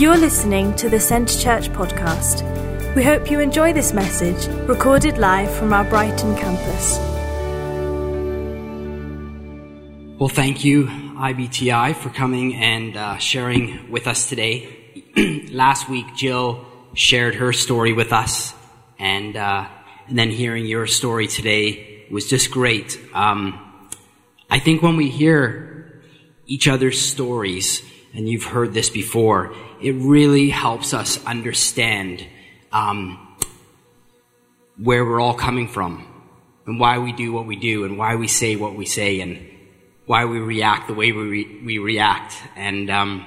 You're listening to the Centre Church podcast. We hope you enjoy this message, recorded live from our Brighton campus. Well, thank you, IBTI, for coming and uh, sharing with us today. Last week, Jill shared her story with us, and, uh, and then hearing your story today was just great. Um, I think when we hear each other's stories, and you've heard this before, it really helps us understand um, where we're all coming from and why we do what we do and why we say what we say and why we react the way we, re- we react. And, um,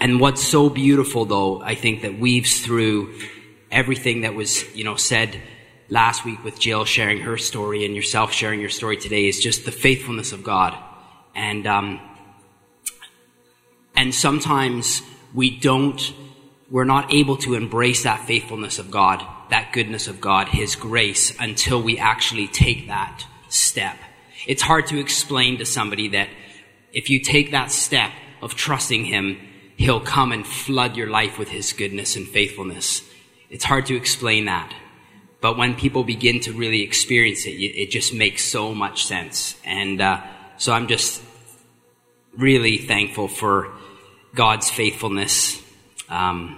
and what's so beautiful though, I think that weaves through everything that was, you know, said last week with Jill sharing her story and yourself sharing your story today is just the faithfulness of God. And, um, and sometimes we don't, we're not able to embrace that faithfulness of God, that goodness of God, His grace, until we actually take that step. It's hard to explain to somebody that if you take that step of trusting Him, He'll come and flood your life with His goodness and faithfulness. It's hard to explain that. But when people begin to really experience it, it just makes so much sense. And uh, so I'm just really thankful for God's faithfulness um,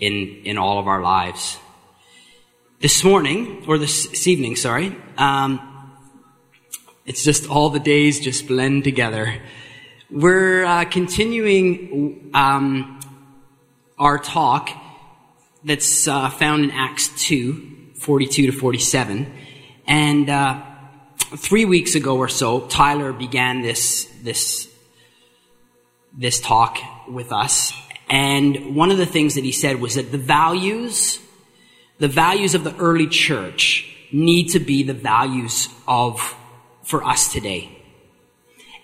in in all of our lives. This morning, or this, evening, sorry, um, it's just all the days just blend together. We're uh, continuing um, our talk that's uh, found in Acts 2, 42 to 47. And uh, three weeks ago or so, Tyler began this, this this talk with us. And one of the things that he said was that the values, the values of the early church need to be the values of, for us today.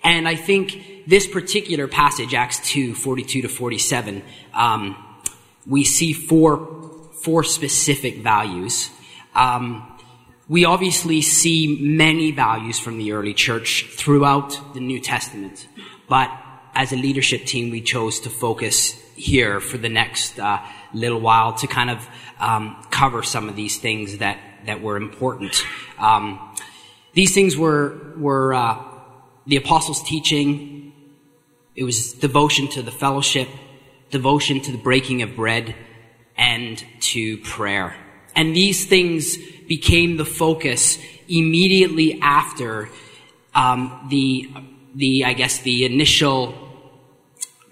And I think this particular passage, Acts 2, 42 to 47, um, we see four, four specific values. Um, we obviously see many values from the early church throughout the New Testament, but as a leadership team, we chose to focus here for the next uh, little while to kind of um, cover some of these things that that were important. Um, these things were were uh, the apostles' teaching. It was devotion to the fellowship, devotion to the breaking of bread, and to prayer. And these things became the focus immediately after um, the the I guess the initial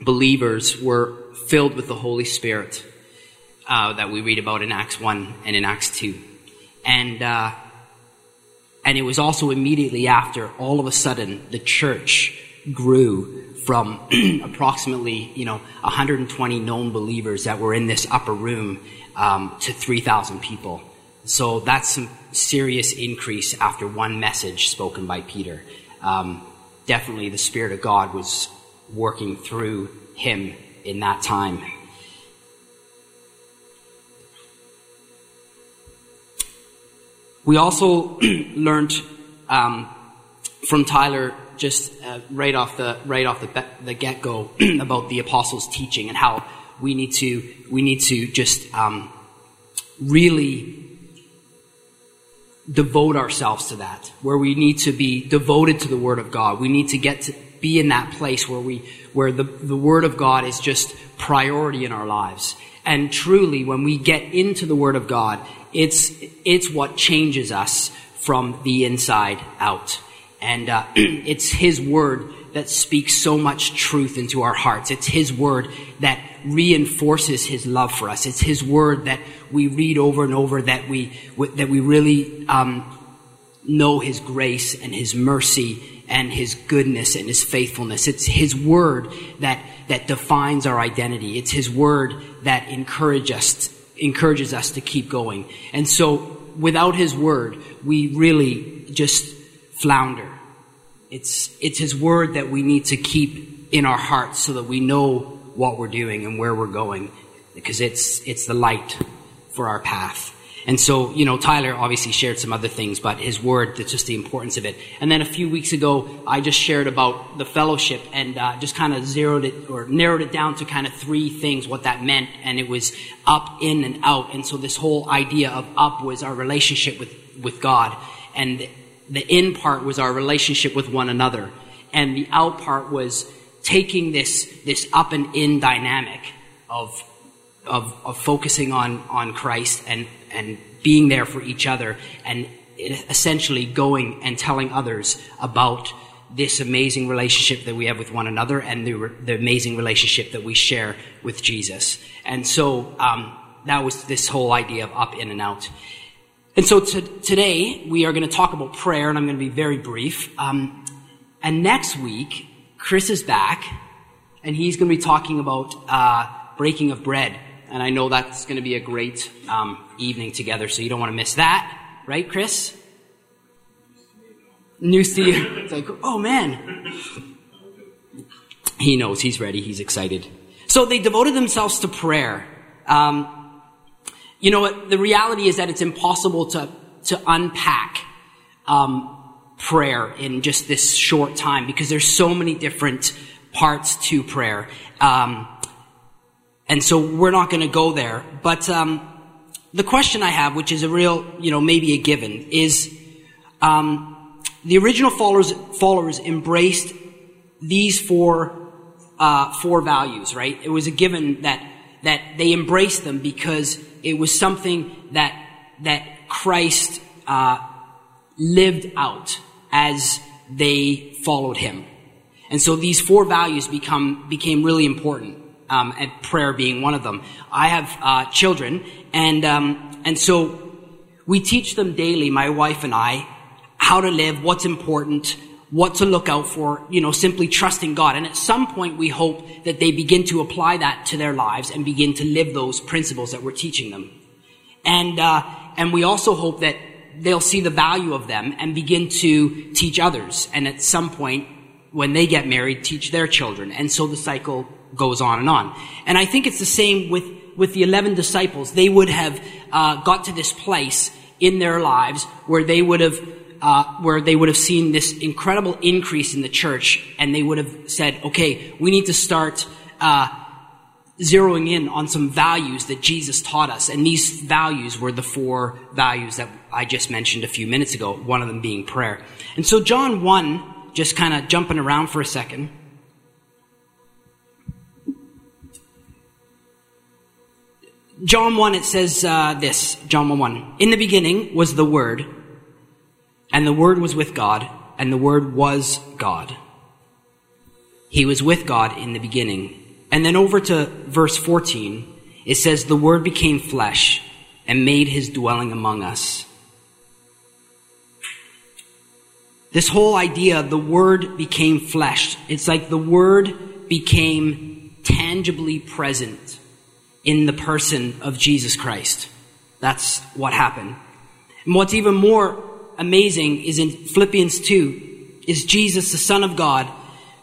believers were filled with the Holy Spirit uh, that we read about in Acts 1 and in Acts 2. And, uh, and it was also immediately after, all of a sudden, the church grew from approximately, you know, 120 known believers that were in this upper room um, to 3,000 people. So that's some serious increase after one message spoken by Peter. Um, definitely the Spirit of God was working through him in that time. We also learned um, from Tyler just uh, right off the right off the, the get go about the apostles' teaching and how we need to we need to just um, really devote ourselves to that, where we need to be devoted to the Word of God. We need to get to be in that place where we, where the, the Word of God is just priority in our lives. And truly, when we get into the Word of God, it's, it's what changes us from the inside out. And uh, it's His Word that speaks so much truth into our hearts. It's His Word that reinforces His love for us. It's His Word that we read over and over that we, that we really um, know His grace and His mercy and his goodness and his faithfulness. It's his word that, that defines our identity. It's his word that encourage us, encourages us to keep going. And so without his word, we really just flounder. It's, it's his word that we need to keep in our hearts so that we know what we're doing and where we're going because it's, it's the light for our path. And so, you know, Tyler obviously shared some other things, but his word, that's just the importance of it. And then a few weeks ago, I just shared about the fellowship and uh, just kind of zeroed it or narrowed it down to kind of three things, what that meant. And it was up, in, and out. And so this whole idea of up was our relationship with, with God. And the in part was our relationship with one another. And the out part was taking this, this up and in dynamic of of, of focusing on, on Christ and, and being there for each other and essentially going and telling others about this amazing relationship that we have with one another and the, the amazing relationship that we share with Jesus. And so um, that was this whole idea of up, in, and out. And so to, today we are going to talk about prayer, and I'm going to be very brief. Um, and next week, Chris is back, and he's going to be talking about uh, breaking of bread and I know that's going to be a great um, evening together, so you don't want to miss that, right, Chris? New you. It's like, oh man. He knows, he's ready, he's excited. So they devoted themselves to prayer. Um, you know what? The reality is that it's impossible to, to unpack um, prayer in just this short time because there's so many different parts to prayer. Um, and so we're not going to go there. But um, the question I have, which is a real, you know, maybe a given, is um, the original followers, followers embraced these four, uh, four values, right? It was a given that, that they embraced them because it was something that, that Christ uh, lived out as they followed him. And so these four values become, became really important um, and prayer being one of them. I have uh, children, and um, and so we teach them daily, my wife and I, how to live, what's important, what to look out for. You know, simply trusting God. And at some point, we hope that they begin to apply that to their lives and begin to live those principles that we're teaching them. And uh, and we also hope that they'll see the value of them and begin to teach others. And at some point, when they get married, teach their children. And so the cycle goes on and on. And I think it's the same with, with the 11 disciples. They would have uh, got to this place in their lives where they would have uh, where they would have seen this incredible increase in the church, and they would have said, "Okay, we need to start uh, zeroing in on some values that Jesus taught us." And these values were the four values that I just mentioned a few minutes ago. One of them being prayer. And so, John one, just kind of jumping around for a second. John 1, it says uh, this John 1 1. In the beginning was the Word, and the Word was with God, and the Word was God. He was with God in the beginning. And then over to verse 14, it says, The Word became flesh and made his dwelling among us. This whole idea, the Word became flesh, it's like the Word became tangibly present in the person of Jesus Christ. That's what happened. And what's even more amazing is in Philippians 2 is Jesus, the Son of God,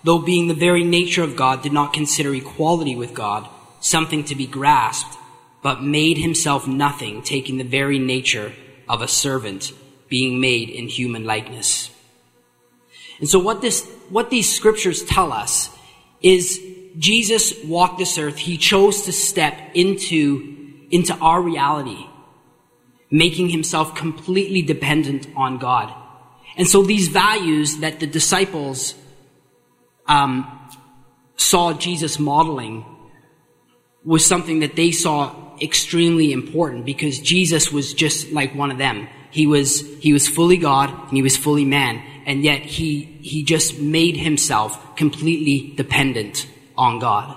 though being the very nature of God, did not consider equality with God something to be grasped, but made himself nothing, taking the very nature of a servant, being made in human likeness. And so what this, what these scriptures tell us is Jesus walked this earth, he chose to step into, into our reality, making himself completely dependent on God. And so these values that the disciples um, saw Jesus modeling was something that they saw extremely important because Jesus was just like one of them. He was, he was fully God and he was fully man. And yet he, he just made himself completely dependent on God.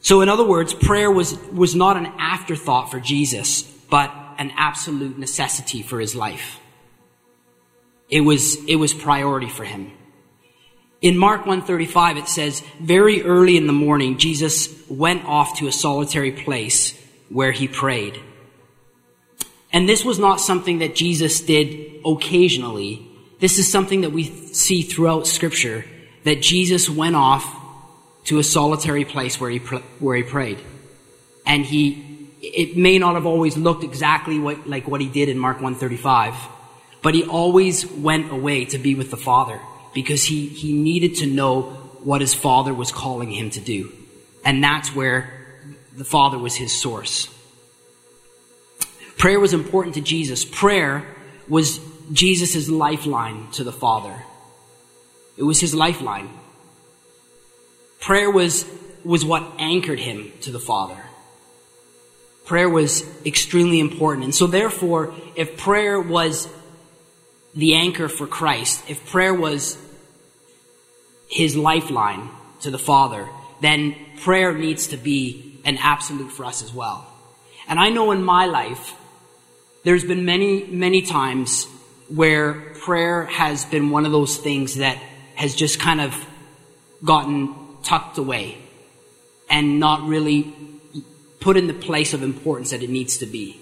So in other words, prayer was, was not an afterthought for Jesus, but an absolute necessity for his life. It was, it was priority for him. In Mark 135, it says, very early in the morning, Jesus went off to a solitary place where he prayed. And this was not something that Jesus did occasionally. This is something that we see throughout scripture that Jesus went off to a solitary place where he, where he prayed. And he it may not have always looked exactly what, like what he did in Mark 135, but he always went away to be with the Father because he, he needed to know what his Father was calling him to do. And that's where the Father was his source. Prayer was important to Jesus. Prayer was Jesus' lifeline to the Father. It was his lifeline. Prayer was, was what anchored him to the Father. Prayer was extremely important. And so therefore, if prayer was the anchor for Christ, if prayer was his lifeline to the Father, then prayer needs to be an absolute for us as well. And I know in my life, there's been many, many times where prayer has been one of those things that has just kind of gotten tucked away and not really put in the place of importance that it needs to be.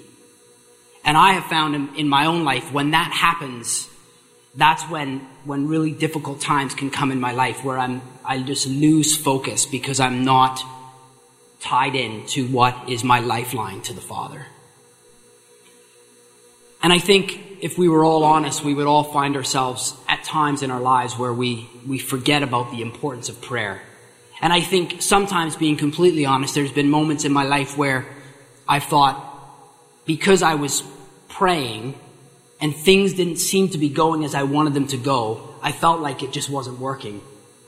And I have found in, in my own life, when that happens, that's when, when really difficult times can come in my life where I'm, I just lose focus because I'm not tied in to what is my lifeline to the Father. And I think if we were all honest, we would all find ourselves times in our lives where we, we forget about the importance of prayer. And I think sometimes, being completely honest, there's been moments in my life where I've thought, because I was praying and things didn't seem to be going as I wanted them to go, I felt like it just wasn't working.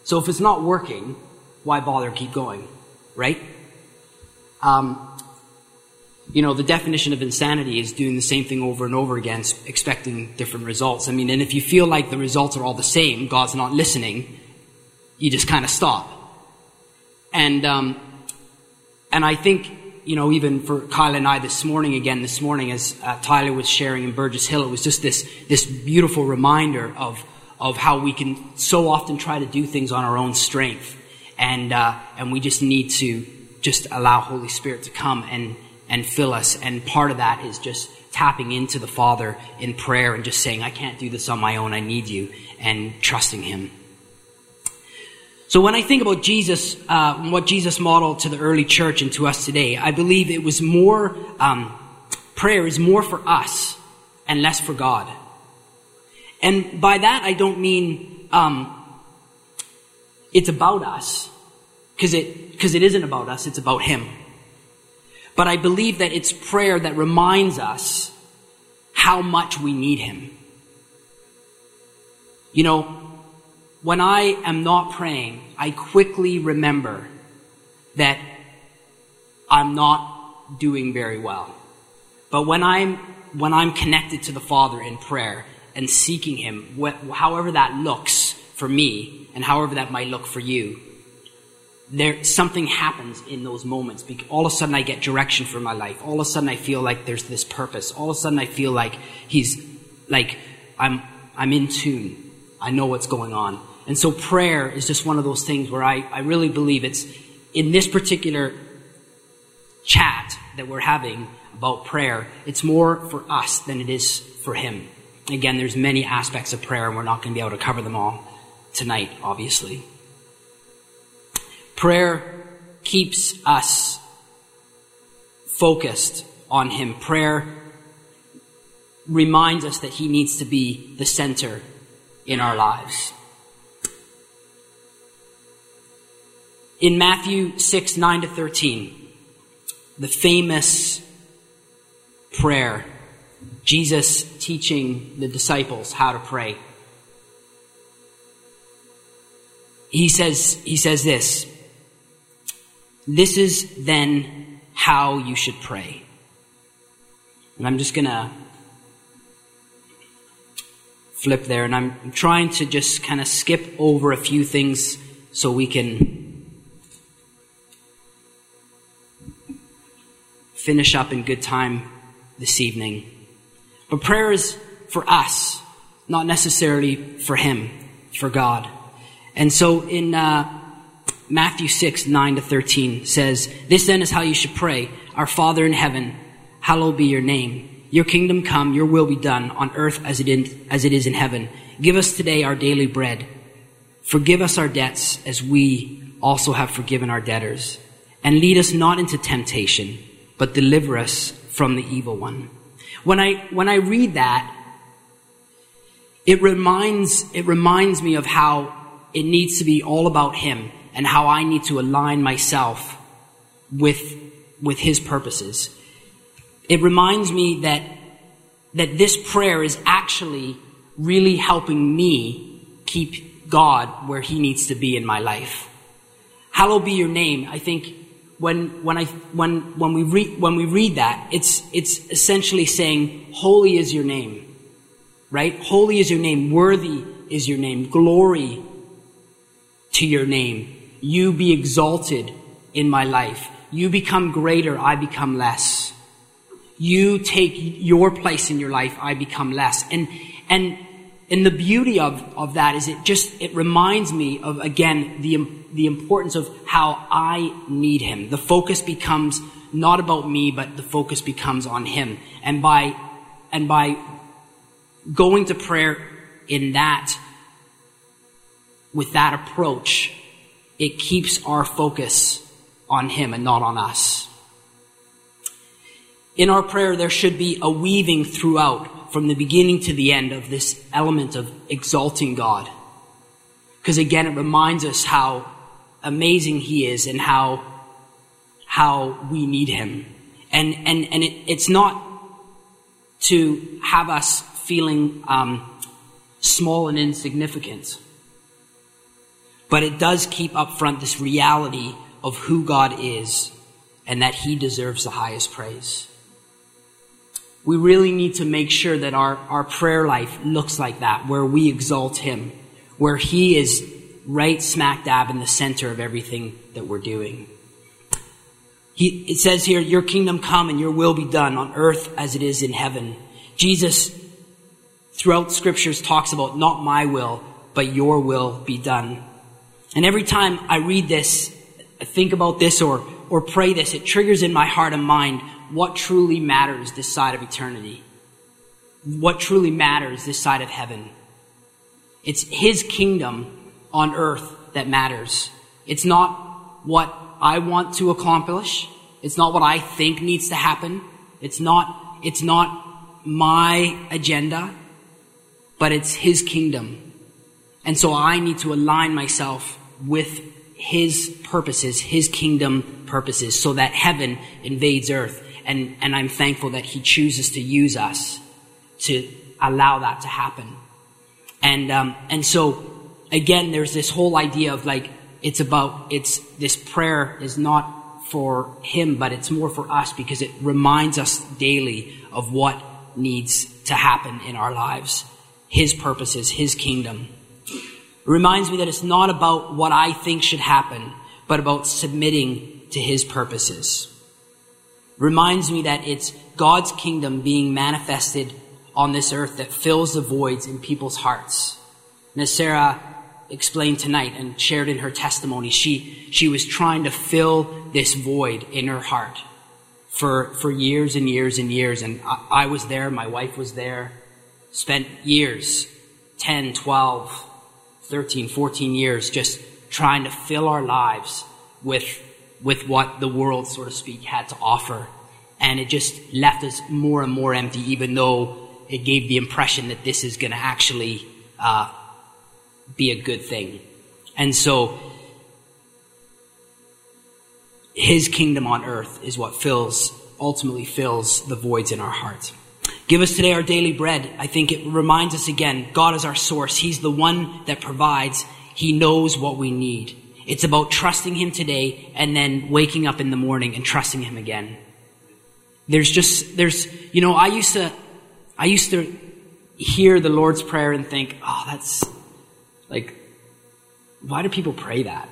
So if it's not working, why bother keep going? Right? Um, you know, the definition of insanity is doing the same thing over and over again, expecting different results. I mean, and if you feel like the results are all the same, God's not listening, you just kind of stop. And, um, and I think, you know, even for Kyle and I this morning, again, this morning, as uh, Tyler was sharing in Burgess Hill, it was just this, this beautiful reminder of, of how we can so often try to do things on our own strength. And, uh, and we just need to just allow Holy Spirit to come and, and fill us. And part of that is just tapping into the Father in prayer and just saying, I can't do this on my own, I need you, and trusting Him. So when I think about Jesus, uh, what Jesus modeled to the early church and to us today, I believe it was more, um, prayer is more for us and less for God. And by that I don't mean um, it's about us, because it because it isn't about us; it's about Him. But I believe that it's prayer that reminds us how much we need Him. You know, when I am not praying, I quickly remember that I'm not doing very well. But when I'm, when I'm connected to the Father in prayer and seeking Him, wh- however that looks for me and however that might look for you, there, something happens in those moments. All of a sudden I get direction for my life. All of a sudden I feel like there's this purpose. All of a sudden I feel like He's, like, I'm, I'm in tune. I know what's going on. And so prayer is just one of those things where I, I really believe it's in this particular chat that we're having about prayer, it's more for us than it is for him. Again, there's many aspects of prayer and we're not going to be able to cover them all tonight, obviously. Prayer keeps us focused on him. Prayer reminds us that he needs to be the center in our lives. in Matthew 6, 9 to 13, the famous prayer, Jesus teaching the disciples how to pray. He says, he says this, this is then how you should pray. And I'm just gonna flip there and I'm trying to just kind of skip over a few things so we can finish up in good time this evening. But prayer is for us, not necessarily for Him, for God. And so in uh, Matthew 6, 9 to 13 says, This then is how you should pray. Our Father in heaven, hallowed be your name. Your kingdom come, your will be done on earth as it, in, as it is in heaven. Give us today our daily bread. Forgive us our debts as we also have forgiven our debtors. And lead us not into temptation but deliver us from the evil one. When I, when I read that, it reminds, it reminds me of how it needs to be all about Him and how I need to align myself with, with His purposes. It reminds me that, that this prayer is actually really helping me keep God where He needs to be in my life. Hallowed be your name. I think when, when I, when, when we read, when we read that, it's, it's essentially saying, holy is your name. Right? Holy is your name. Worthy is your name. Glory to your name. You be exalted in my life. You become greater, I become less. You take your place in your life, I become less. And, and, and the beauty of, of that is it just, it reminds me of, again, the, the importance of how I need Him. The focus becomes not about me, but the focus becomes on Him. And by, and by going to prayer in that, with that approach, it keeps our focus on Him and not on us. In our prayer, there should be a weaving throughout from the beginning to the end of this element of exalting God. Because again, it reminds us how amazing He is and how, how we need Him. And, and, and it, it's not to have us feeling um, small and insignificant. But it does keep up front this reality of who God is and that He deserves the highest praise. We really need to make sure that our, our prayer life looks like that, where we exalt Him, where He is right smack dab in the center of everything that we're doing. He, it says here, Your kingdom come and your will be done on earth as it is in heaven. Jesus throughout scriptures talks about not my will, but your will be done. And every time I read this, I think about this or, or pray this, it triggers in my heart and mind what truly matters this side of eternity. What truly matters this side of heaven. It's His kingdom on earth that matters. It's not what I want to accomplish. It's not what I think needs to happen. It's not, it's not my agenda but it's His kingdom. And so I need to align myself with His purposes, His kingdom purposes, so that heaven invades earth. And, and I'm thankful that He chooses to use us to allow that to happen. And, um, and so, again, there's this whole idea of like, it's about, it's, this prayer is not for Him, but it's more for us because it reminds us daily of what needs to happen in our lives. His purposes, His kingdom. Reminds me that it's not about what I think should happen, but about submitting to His purposes. Reminds me that it's God's kingdom being manifested on this earth that fills the voids in people's hearts. And as Sarah explained tonight and shared in her testimony, she, she was trying to fill this void in her heart for, for years and years and years. And I, I was there, my wife was there spent years 10, 12, 13, 14 years just trying to fill our lives with, with what the world, so to speak, had to offer. And it just left us more and more empty, even though it gave the impression that this is going to actually uh, be a good thing. And so, His kingdom on earth is what fills, ultimately fills the voids in our hearts. Give us today our daily bread. I think it reminds us again, God is our source. He's the one that provides. He knows what we need. It's about trusting Him today and then waking up in the morning and trusting Him again. There's just, there's, you know, I used to, I used to hear the Lord's Prayer and think, oh, that's like, why do people pray that?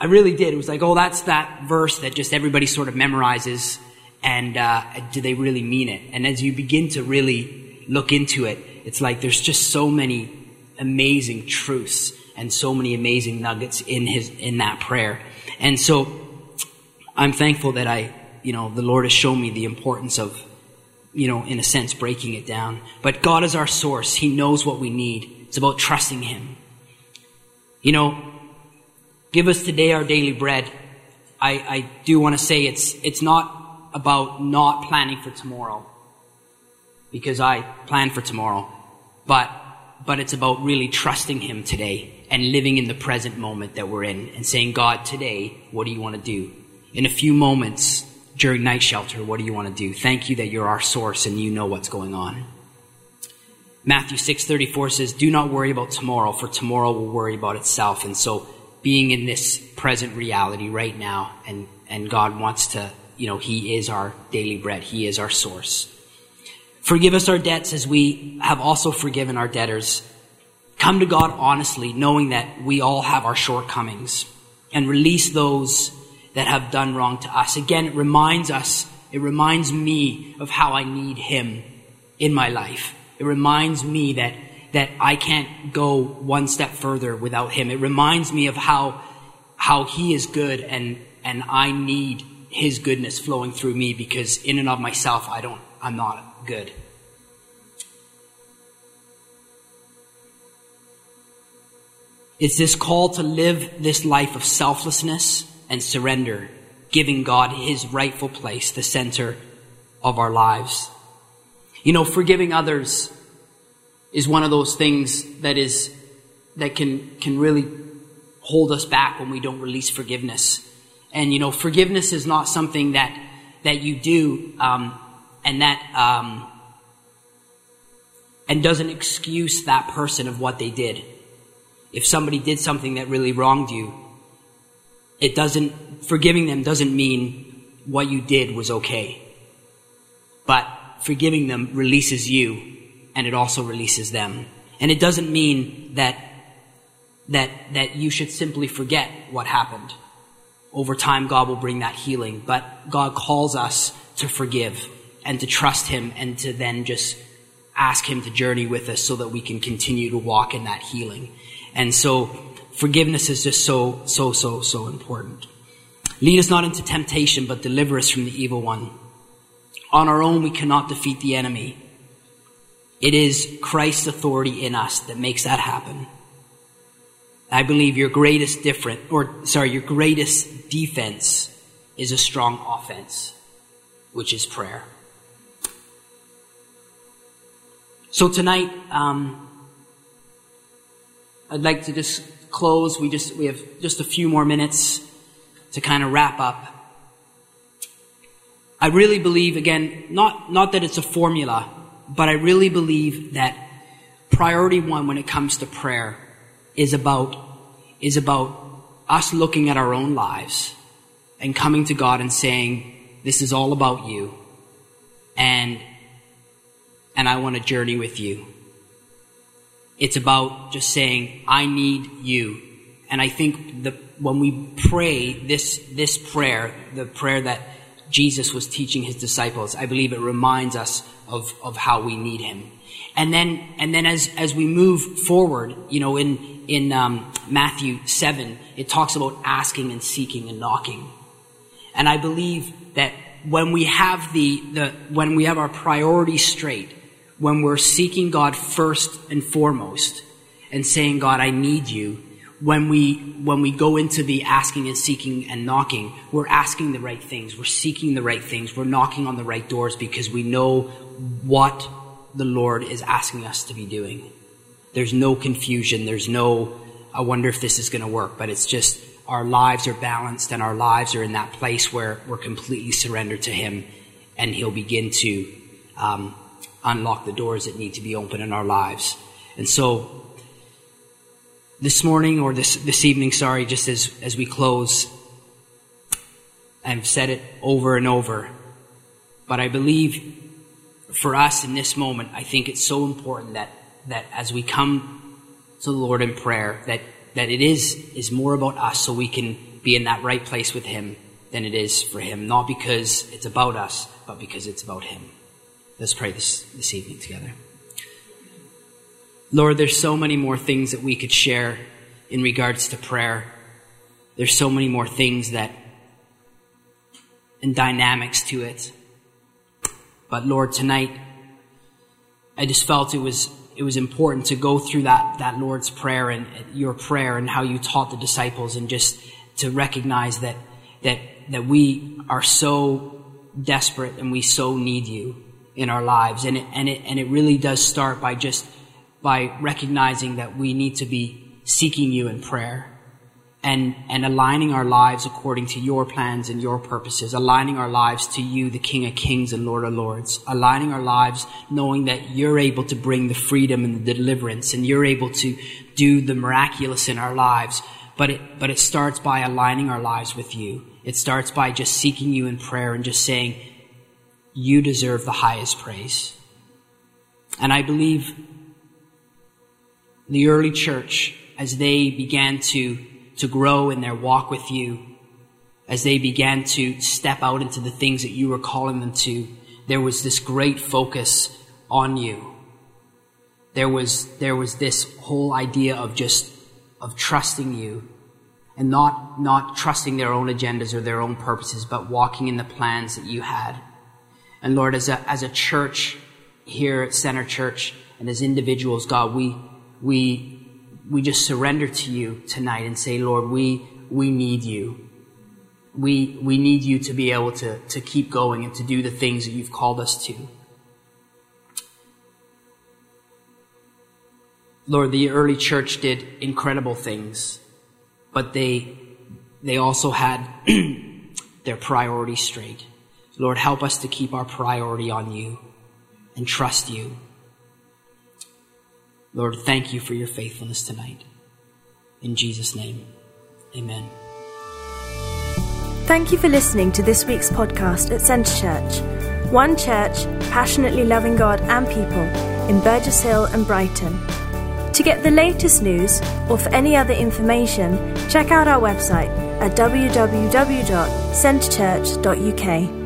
I really did. It was like, oh, that's that verse that just everybody sort of memorizes and uh, do they really mean it? And as you begin to really look into it, it's like there's just so many amazing truths and so many amazing nuggets in his in that prayer. And so I'm thankful that I, you know, the Lord has shown me the importance of, you know, in a sense, breaking it down. But God is our source. He knows what we need. It's about trusting Him. You know, give us today our daily bread. I, I do want to say it's it's not about not planning for tomorrow because I plan for tomorrow, but but it's about really trusting Him today and living in the present moment that we're in and saying, God, today, what do you want to do? In a few moments during night shelter, what do you want to do? Thank you that you're our source and you know what's going on. Matthew 6:34 says, "Do not worry about tomorrow, for tomorrow will worry about itself." And so being in this present reality right now and and God wants to, you know, he is our daily bread. He is our source. Forgive us our debts as we have also forgiven our debtors. Come to God honestly, knowing that we all have our shortcomings, and release those that have done wrong to us. Again, it reminds us, it reminds me of how I need Him in my life. It reminds me that, that I can't go one step further without Him. It reminds me of how, how He is good and, and I need His goodness flowing through me because in and of myself, I don't, I'm not good. It's this call to live this life of selflessness and surrender, giving God his rightful place, the center of our lives. You know, forgiving others is one of those things that is, that can, can really hold us back when we don't release forgiveness. And, you know, forgiveness is not something that, that you do, um, and that, um, and doesn't excuse that person of what they did. If somebody did something that really wronged you, it doesn't, forgiving them doesn't mean what you did was okay. But forgiving them releases you and it also releases them. And it doesn't mean that, that, that you should simply forget what happened. Over time, God will bring that healing, but God calls us to forgive and to trust Him and to then just ask Him to journey with us so that we can continue to walk in that healing. And so forgiveness is just so, so, so, so important. Lead us not into temptation, but deliver us from the evil one. On our own, we cannot defeat the enemy. It is Christ's authority in us that makes that happen. I believe your greatest different, or sorry, your greatest defense is a strong offense, which is prayer. So tonight, um, I'd like to just close. We just we have just a few more minutes to kind of wrap up. I really believe again, not not that it's a formula, but I really believe that priority one when it comes to prayer is about is about us looking at our own lives and coming to God and saying, This is all about you and and I want to journey with you. It's about just saying, I need you. And I think that when we pray this, this prayer, the prayer that Jesus was teaching his disciples, I believe it reminds us of, of how we need him. And then, and then as, as we move forward, you know, in, in um, Matthew 7, it talks about asking and seeking and knocking. And I believe that when we have the, the when we have our priorities straight, when we're seeking God first and foremost and saying, God, I need you, when we, when we go into the asking and seeking and knocking, we're asking the right things. We're seeking the right things. We're knocking on the right doors because we know what the Lord is asking us to be doing. There's no confusion. There's no, I wonder if this is going to work, but it's just our lives are balanced and our lives are in that place where we're completely surrendered to Him and He'll begin to, um, unlock the doors that need to be open in our lives. And so, this morning or this, this evening, sorry, just as, as we close, I've said it over and over, but I believe for us in this moment, I think it's so important that, that as we come to the Lord in prayer, that, that it is, is more about us so we can be in that right place with Him than it is for Him. Not because it's about us, but because it's about Him. Let's pray this, this evening together. Lord, there's so many more things that we could share in regards to prayer. There's so many more things that, and dynamics to it. But Lord, tonight, I just felt it was, it was important to go through that, that Lord's prayer and your prayer and how you taught the disciples and just to recognize that, that, that we are so desperate and we so need you in our lives. And it, and it, and it really does start by just, by recognizing that we need to be seeking you in prayer and, and aligning our lives according to your plans and your purposes, aligning our lives to you, the King of Kings and Lord of Lords, aligning our lives knowing that you're able to bring the freedom and the deliverance and you're able to do the miraculous in our lives. But it, but it starts by aligning our lives with you. It starts by just seeking you in prayer and just saying, you deserve the highest praise. And I believe the early church, as they began to to grow in their walk with you, as they began to step out into the things that you were calling them to, there was this great focus on you. There was, there was this whole idea of just, of trusting you and not, not trusting their own agendas or their own purposes, but walking in the plans that you had. And Lord, as a, as a church here at Centre Church and as individuals, God, we, we we just surrender to you tonight and say, Lord, we, we need you. We, we need you to be able to, to keep going and to do the things that you've called us to. Lord, the early church did incredible things, but they, they also had their priorities straight. Lord, help us to keep our priority on you and trust you Lord, thank you for your faithfulness tonight. In Jesus' name, amen. Thank you for listening to this week's podcast at Centre Church. One church passionately loving God and people in Burgess Hill and Brighton. To get the latest news or for any other information, check out our website at www.centrechurch.uk.